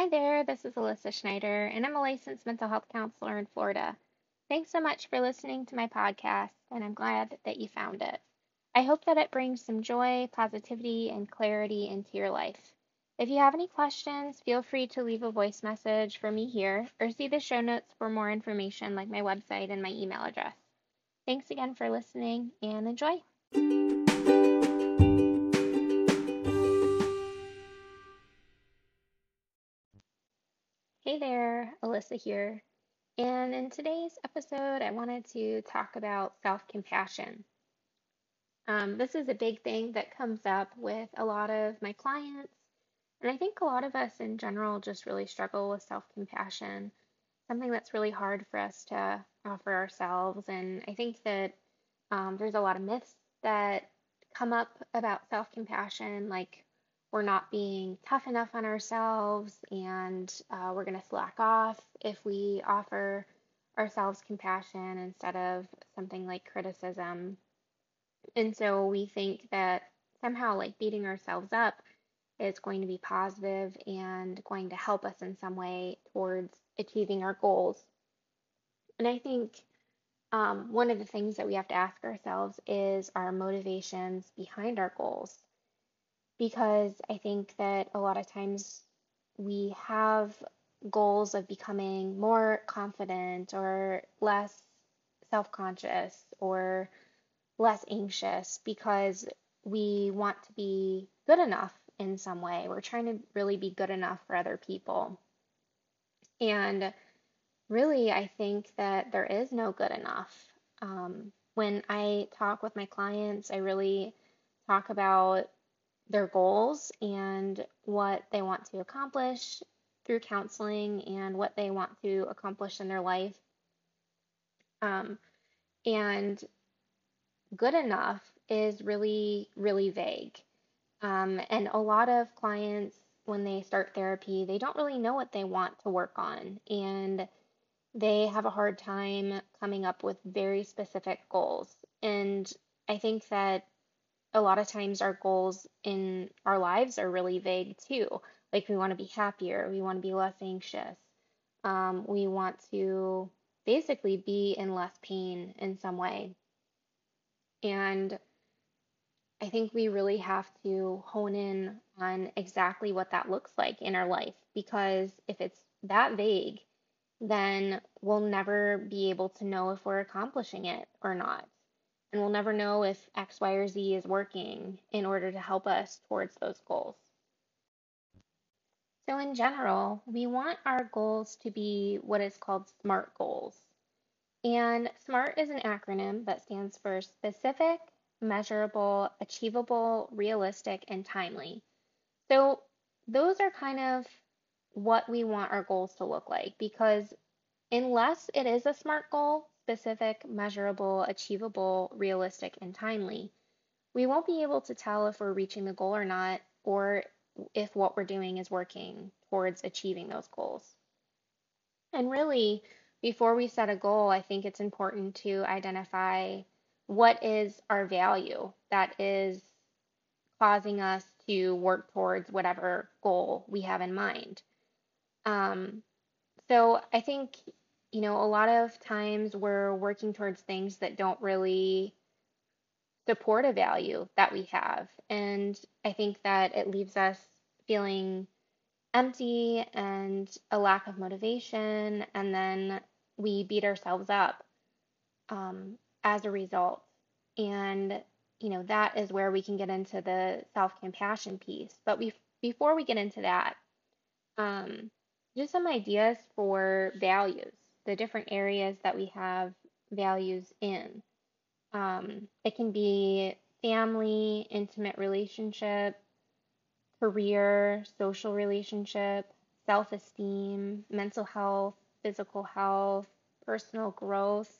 Hi there, this is Alissa Schneider, and I'm a licensed mental health counselor in Florida. Thanks so much for listening to my podcast, and I'm glad that you found it. I hope that it brings some joy, positivity, and clarity into your life. If you have any questions, feel free to leave a voice message for me here or see the show notes for more information like my website and my email address. Thanks again for listening and enjoy. Hey there, Alissa here. And in today's episode, I wanted to talk about self compassion. Um, this is a big thing that comes up with a lot of my clients, and I think a lot of us in general just really struggle with self compassion, something that's really hard for us to offer ourselves. And I think that um, there's a lot of myths that come up about self compassion, like we're not being tough enough on ourselves and uh, we're going to slack off if we offer ourselves compassion instead of something like criticism. And so we think that somehow like beating ourselves up is going to be positive and going to help us in some way towards achieving our goals. And I think um, one of the things that we have to ask ourselves is our motivations behind our goals because I think that a lot of times we have goals of becoming more confident or less self conscious or less anxious because we want to be good enough in some way. We're trying to really be good enough for other people. And really, I think that there is no good enough. Um, when I talk with my clients, I really talk about their goals and what they want to accomplish through counseling and what they want to accomplish in their life. Um, and good enough is really, really vague. Um, and a lot of clients, when they start therapy, they don't really know what they want to work on. And they have a hard time coming up with very specific goals. And I think that a lot of times our goals in our lives are really vague too. Like we want to be happier, we want to be less anxious, um, we want to basically be in less pain in some way. And I think we really have to hone in on exactly what that looks like in our life because if it's that vague, then we'll never be able to know if we're accomplishing it or not and we'll never know if X, Y, or Z is working in order to help us towards those goals. So, in general, we want our goals to be what is called SMART goals. And SMART is an acronym that stands for specific, measurable, achievable, realistic, and timely. So, those are kind of what we want our goals to look like because unless it is a SMART goal, specific, measurable, achievable, realistic, and timely, we won't be able to tell if we're reaching the goal or not, or if what we're doing is working towards achieving those goals. And really, before we set a goal, I think it's important to identify what is our value that is causing us to work towards whatever goal we have in mind. Um, so I think you know, a lot of times we're working towards things that don't really support a value that we have. And I think that it leaves us feeling empty and a lack of motivation. And then we beat ourselves up um, as a result. And, you know, that is where we can get into the self compassion piece. But we, before we get into that, um, just some ideas for values the different areas that we have values in. Um, it can be family, intimate relationship, career, social relationship, self esteem, mental health, physical health, personal growth,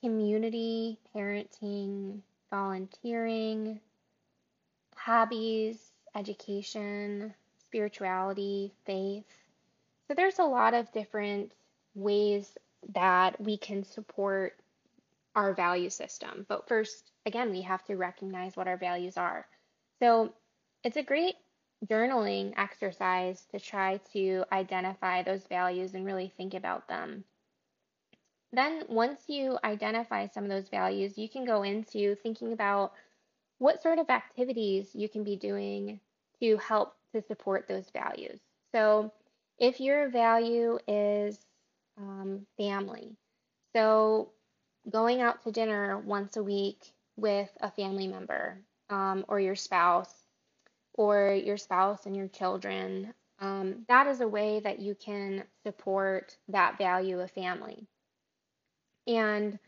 community, parenting, volunteering, hobbies, education, spirituality, faith. So there's a lot of different ways that we can support our value system. But first, again, we have to recognize what our values are. So it's a great journaling exercise to try to identify those values and really think about them. Then, once you identify some of those values, you can go into thinking about what sort of activities you can be doing to help to support those values. So, if your value is um, family, so going out to dinner once a week with a family member um, or your spouse or your spouse and your children, um, that is a way that you can support that value of family. And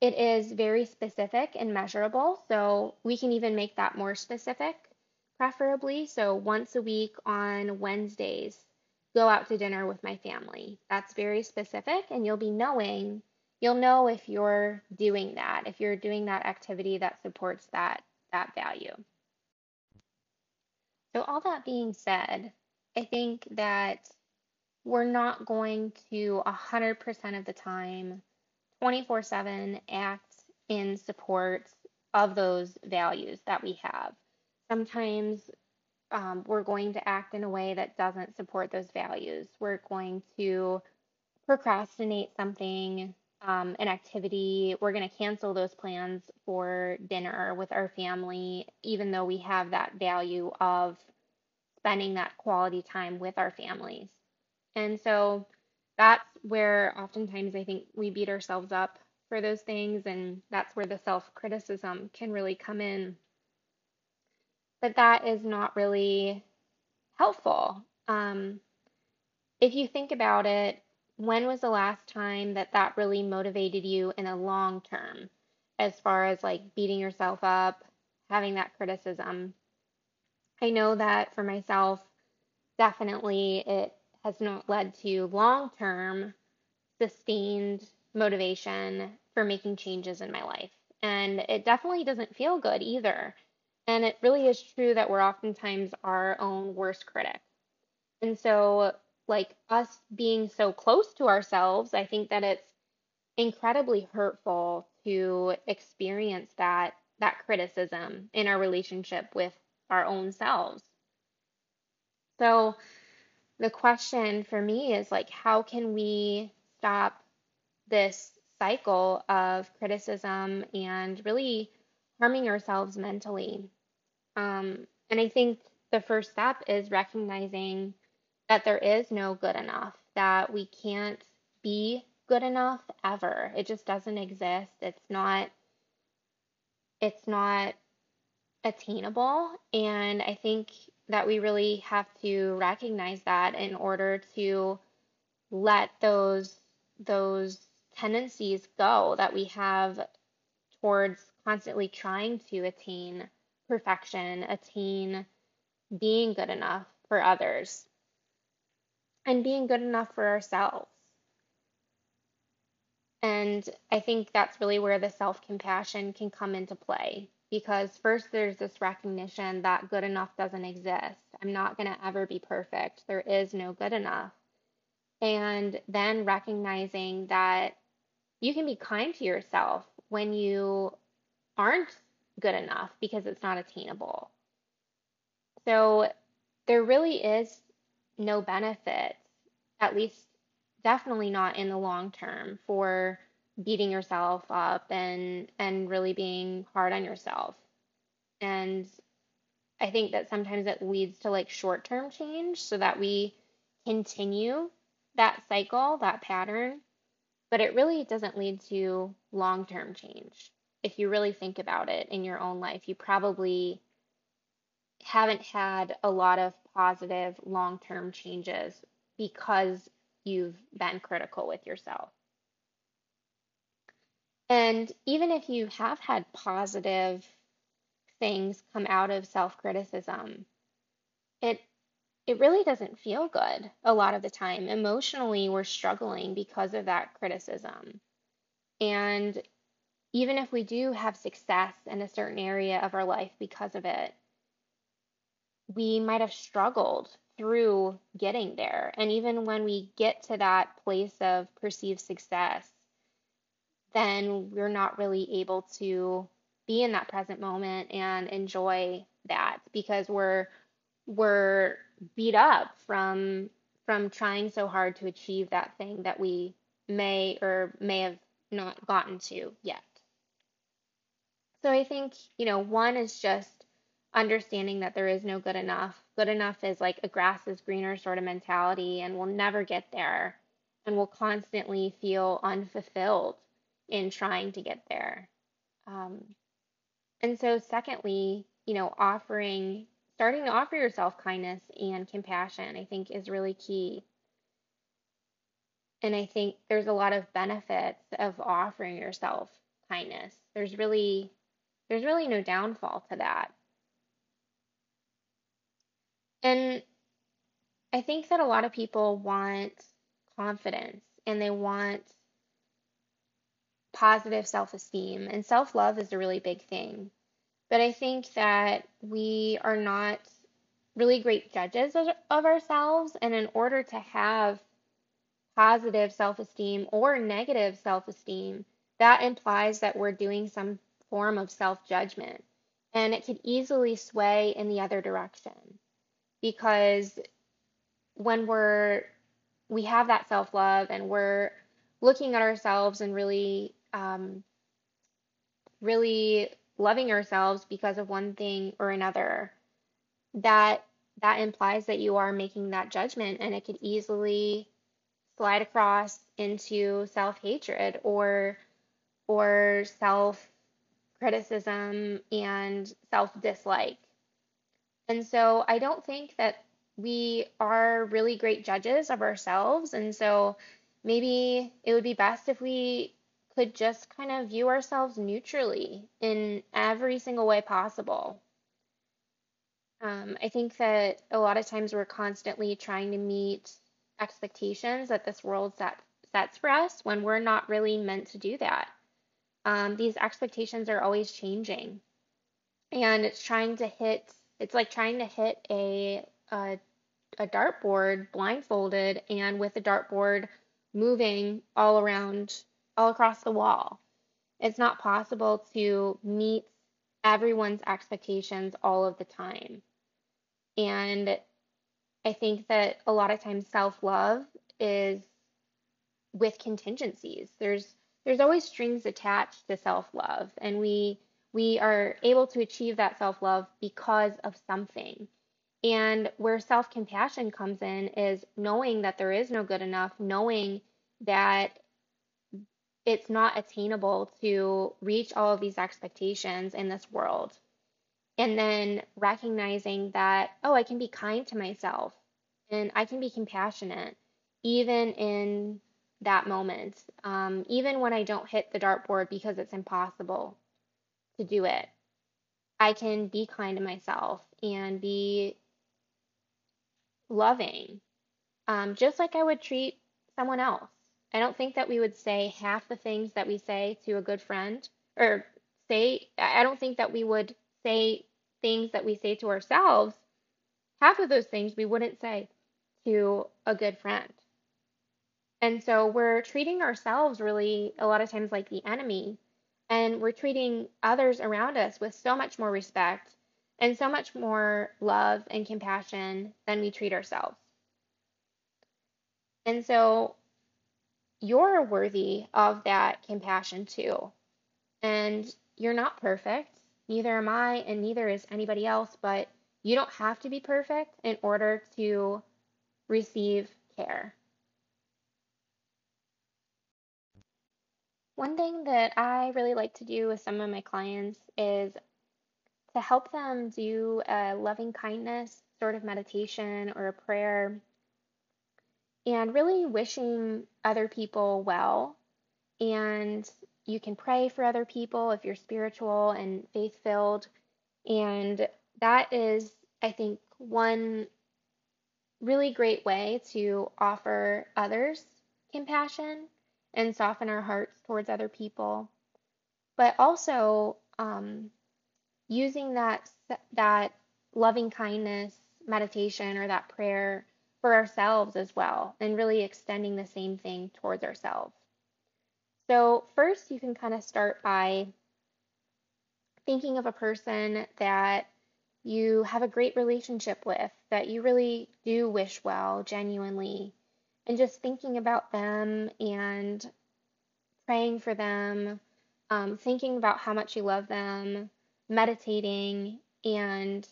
it is very specific and measurable, so we can even make that more specific, preferably. So once a week on Wednesdays, go out to dinner with my family. That's very specific, and you'll be knowing, you'll know if you're doing that, if you're doing that activity that supports that, that value. So, all that being said, I think that we're not going to 100% of the time, 24 7, act in support of those values that we have. Sometimes um, we're going to act in a way that doesn't support those values. We're going to procrastinate something, um, an activity. We're going to cancel those plans for dinner with our family, even though we have that value of spending that quality time with our families. And so that's where oftentimes I think we beat ourselves up for those things, and that's where the self criticism can really come in. But that is not really helpful. Um, if you think about it, when was the last time that that really motivated you in a long term, as far as like beating yourself up, having that criticism? I know that for myself, definitely it has not led to long term sustained motivation for making changes in my life. And it definitely doesn't feel good either. And it really is true that we're oftentimes our own worst critic. And so, like us being so close to ourselves, I think that it's incredibly hurtful to experience that that criticism in our relationship with our own selves. So the question for me is like, how can we stop this cycle of criticism and really harming ourselves mentally? Um, and I think the first step is recognizing that there is no good enough, that we can't be good enough ever. It just doesn't exist. It's not it's not attainable. And I think that we really have to recognize that in order to let those those tendencies go that we have towards constantly trying to attain perfection, attain being good enough for others, and being good enough for ourselves. And I think that's really where the self compassion can come into play because first there's this recognition that good enough doesn't exist. I'm not going to ever be perfect. There is no good enough. And then recognizing that you can be kind to yourself when you aren't good enough because it's not attainable. So there really is no benefit, at least definitely not in the long term, for beating yourself up and and really being hard on yourself. And I think that sometimes it leads to like short-term change so that we continue that cycle, that pattern, but it really doesn't lead to long-term change. If you really think about it in your own life, you probably haven't had a lot of positive long-term changes because you've been critical with yourself. And even if you have had positive things come out of self-criticism, it it really doesn't feel good a lot of the time. Emotionally, we're struggling because of that criticism. And even if we do have success in a certain area of our life because of it, we might have struggled through getting there. And even when we get to that place of perceived success, then we're not really able to be in that present moment and enjoy that because we're we're beat up from from trying so hard to achieve that thing that we may or may have not gotten to yet. So I think, you know, one is just understanding that there is no good enough. Good enough is like a grass is greener sort of mentality, and we'll never get there. And we'll constantly feel unfulfilled in trying to get there. Um, and so, secondly, you know, offering, starting to offer yourself kindness and compassion, I think is really key. And I think there's a lot of benefits of offering yourself kindness. There's really there's really no downfall to that. And I think that a lot of people want confidence and they want positive self esteem, and self love is a really big thing. But I think that we are not really great judges of, ourselves, and in order to have positive self esteem or negative self esteem, that implies that we're doing some form of self judgment. And it could easily sway in the other direction because when we're we have that self love and we're looking at ourselves and really um, really loving ourselves because of one thing or another that that implies that you are making that judgment and it could easily slide across into self-hatred or or self criticism and self dislike. And so I don't think that we are really great judges of ourselves. And so maybe it would be best if we could just kind of view ourselves neutrally in every single way possible. Um, I think that a lot of times we're constantly trying to meet expectations that this world set, sets for us when we're not really meant to do that um, these expectations are always changing. And it's trying to hit it's like trying to hit a a, a dartboard blindfolded and with the dartboard moving all around all across the wall. It's not possible to meet everyone's expectations all of the time. And i think that a lot of times self-love is with contingencies. There's there's always strings attached to self-love and we we are able to achieve that self-love because of something. And where self-compassion comes in is knowing that there is no good enough knowing that it's not attainable to reach all of these expectations in this world. And then recognizing that oh i can be kind to myself and i can be compassionate even in that moment, um, even when I don't hit the dartboard because it's impossible to do it. I can be kind to myself and be loving, um, just like I would treat someone else. I don't think that we would say half the things that we say to a good friend, or say, I don't think that we would say things that we say to ourselves. Half of those things we wouldn't say to a good friend. And so we're treating ourselves really a lot of times like the enemy, and we're treating others around us with so much more respect and so much more love and compassion than we treat ourselves. And so you're worthy of that compassion too. And you're not perfect, neither am I, and neither is anybody else, but you don't have to be perfect in order to receive care. One thing that I really like to do with some of my clients is to help them do a loving kindness sort of meditation or a prayer and really wishing other people well. And you can pray for other people if you're spiritual and faith filled. And that is, I think, one really great way to offer others compassion and soften our hearts towards other people, but also um, using that that loving kindness meditation or that prayer for ourselves as well, and really extending the same thing towards ourselves. So first, you can kind of start by thinking of a person that you have a great relationship with, that you really do wish well genuinely, and just thinking about them and praying for them, um, thinking about how much you love them, meditating, and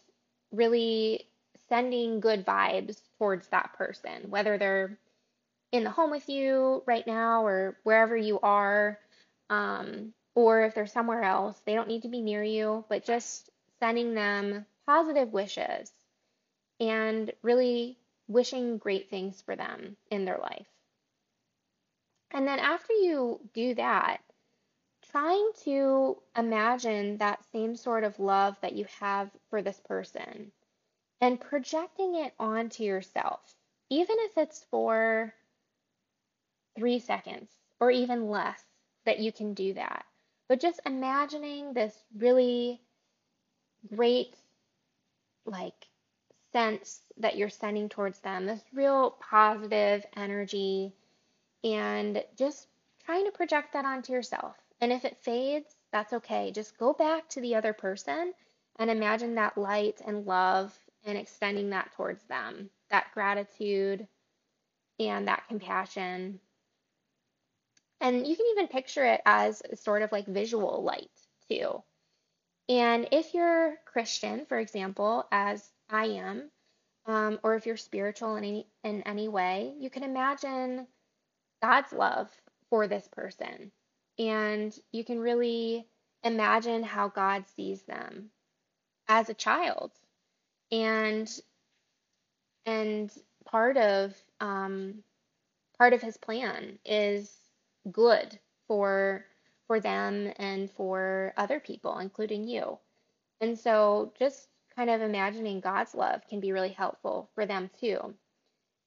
really sending good vibes towards that person, whether they're in the home with you right now or wherever you are, um, or if they're somewhere else. They don't need to be near you, but just sending them positive wishes and really wishing great things for them in their life. And then after you do that, trying to imagine that same sort of love that you have for this person and projecting it onto yourself, even if it's for three seconds or even less that you can do that. But just imagining this really great, like, sense that you're sending towards them, this real positive energy, and just trying to project that onto yourself. And if it fades, that's okay. Just go back to the other person and imagine that light and love and extending that towards them, that gratitude and that compassion. And you can even picture it as sort of like visual light too. And if you're Christian, for example, as I am, um, or if you're spiritual in any in any way, you can imagine God's love for this person, and you can really imagine how God sees them as a child, and and part of um, part of His plan is good for for them and for other people, including you. And so just kind of imagining God's love can be really helpful for them too.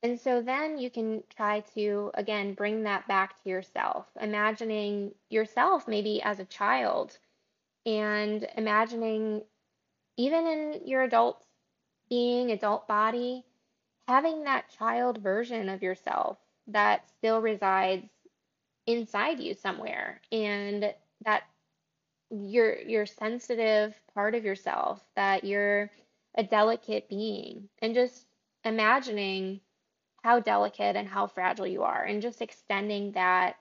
And so then you can try to, again, bring that back to yourself, imagining yourself maybe as a child and imagining even in your adult being, adult body, having that child version of yourself that still resides inside you somewhere and that you're you're sensitive part of yourself that you're a delicate being and just imagining how delicate and how fragile you are and just extending that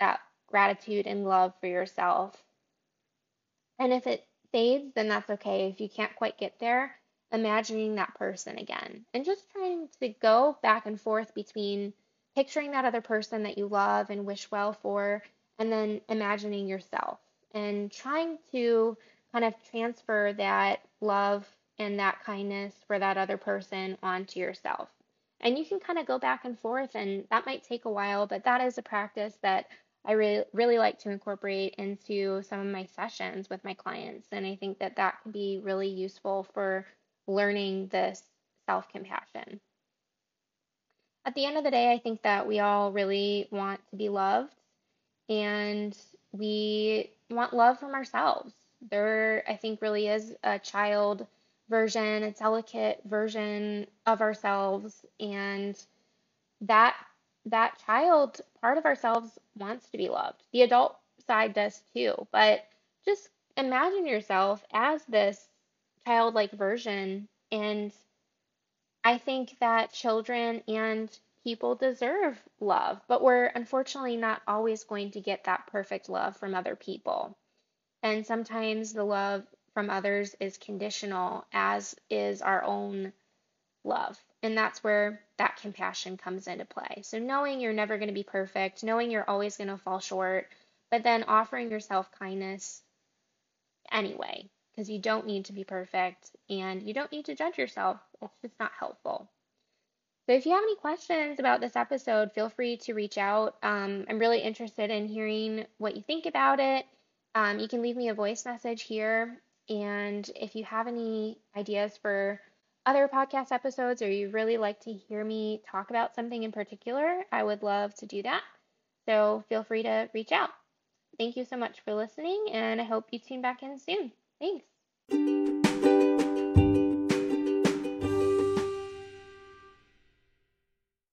that gratitude and love for yourself. And if it fades then that's okay. If you can't quite get there imagining that person again and just trying to go back and forth between picturing that other person that you love and wish well for, and then imagining yourself and trying to kind of transfer that love and that kindness for that other person onto yourself. And you can kind of go back and forth, and that might take a while, but that is a practice that I really, really like to incorporate into some of my sessions with my clients. And I think that that can be really useful for learning this self compassion at the end of the day, I think that we all really want to be loved and we want love from ourselves. There, I think, really is a child version, a delicate version of ourselves, and that that child part of ourselves wants to be loved. The adult side does too, but just imagine yourself as this childlike version and I think that children and people deserve love, but we're unfortunately not always going to get that perfect love from other people. And sometimes the love from others is conditional, as is our own love. And that's where that compassion comes into play. So, knowing you're never going to be perfect, knowing you're always going to fall short, but then offering yourself kindness anyway because you don't need to be perfect and you don't need to judge yourself. It's just not helpful. So, if you have any questions about this episode, feel free to reach out. Um, I'm really interested in hearing what you think about it. Um, you can leave me a voice message here. And if you have any ideas for other podcast episodes or you really like to hear me talk about something in particular, I would love to do that. So, feel free to reach out. Thank you so much for listening, and I hope you tune back in soon. Thanks.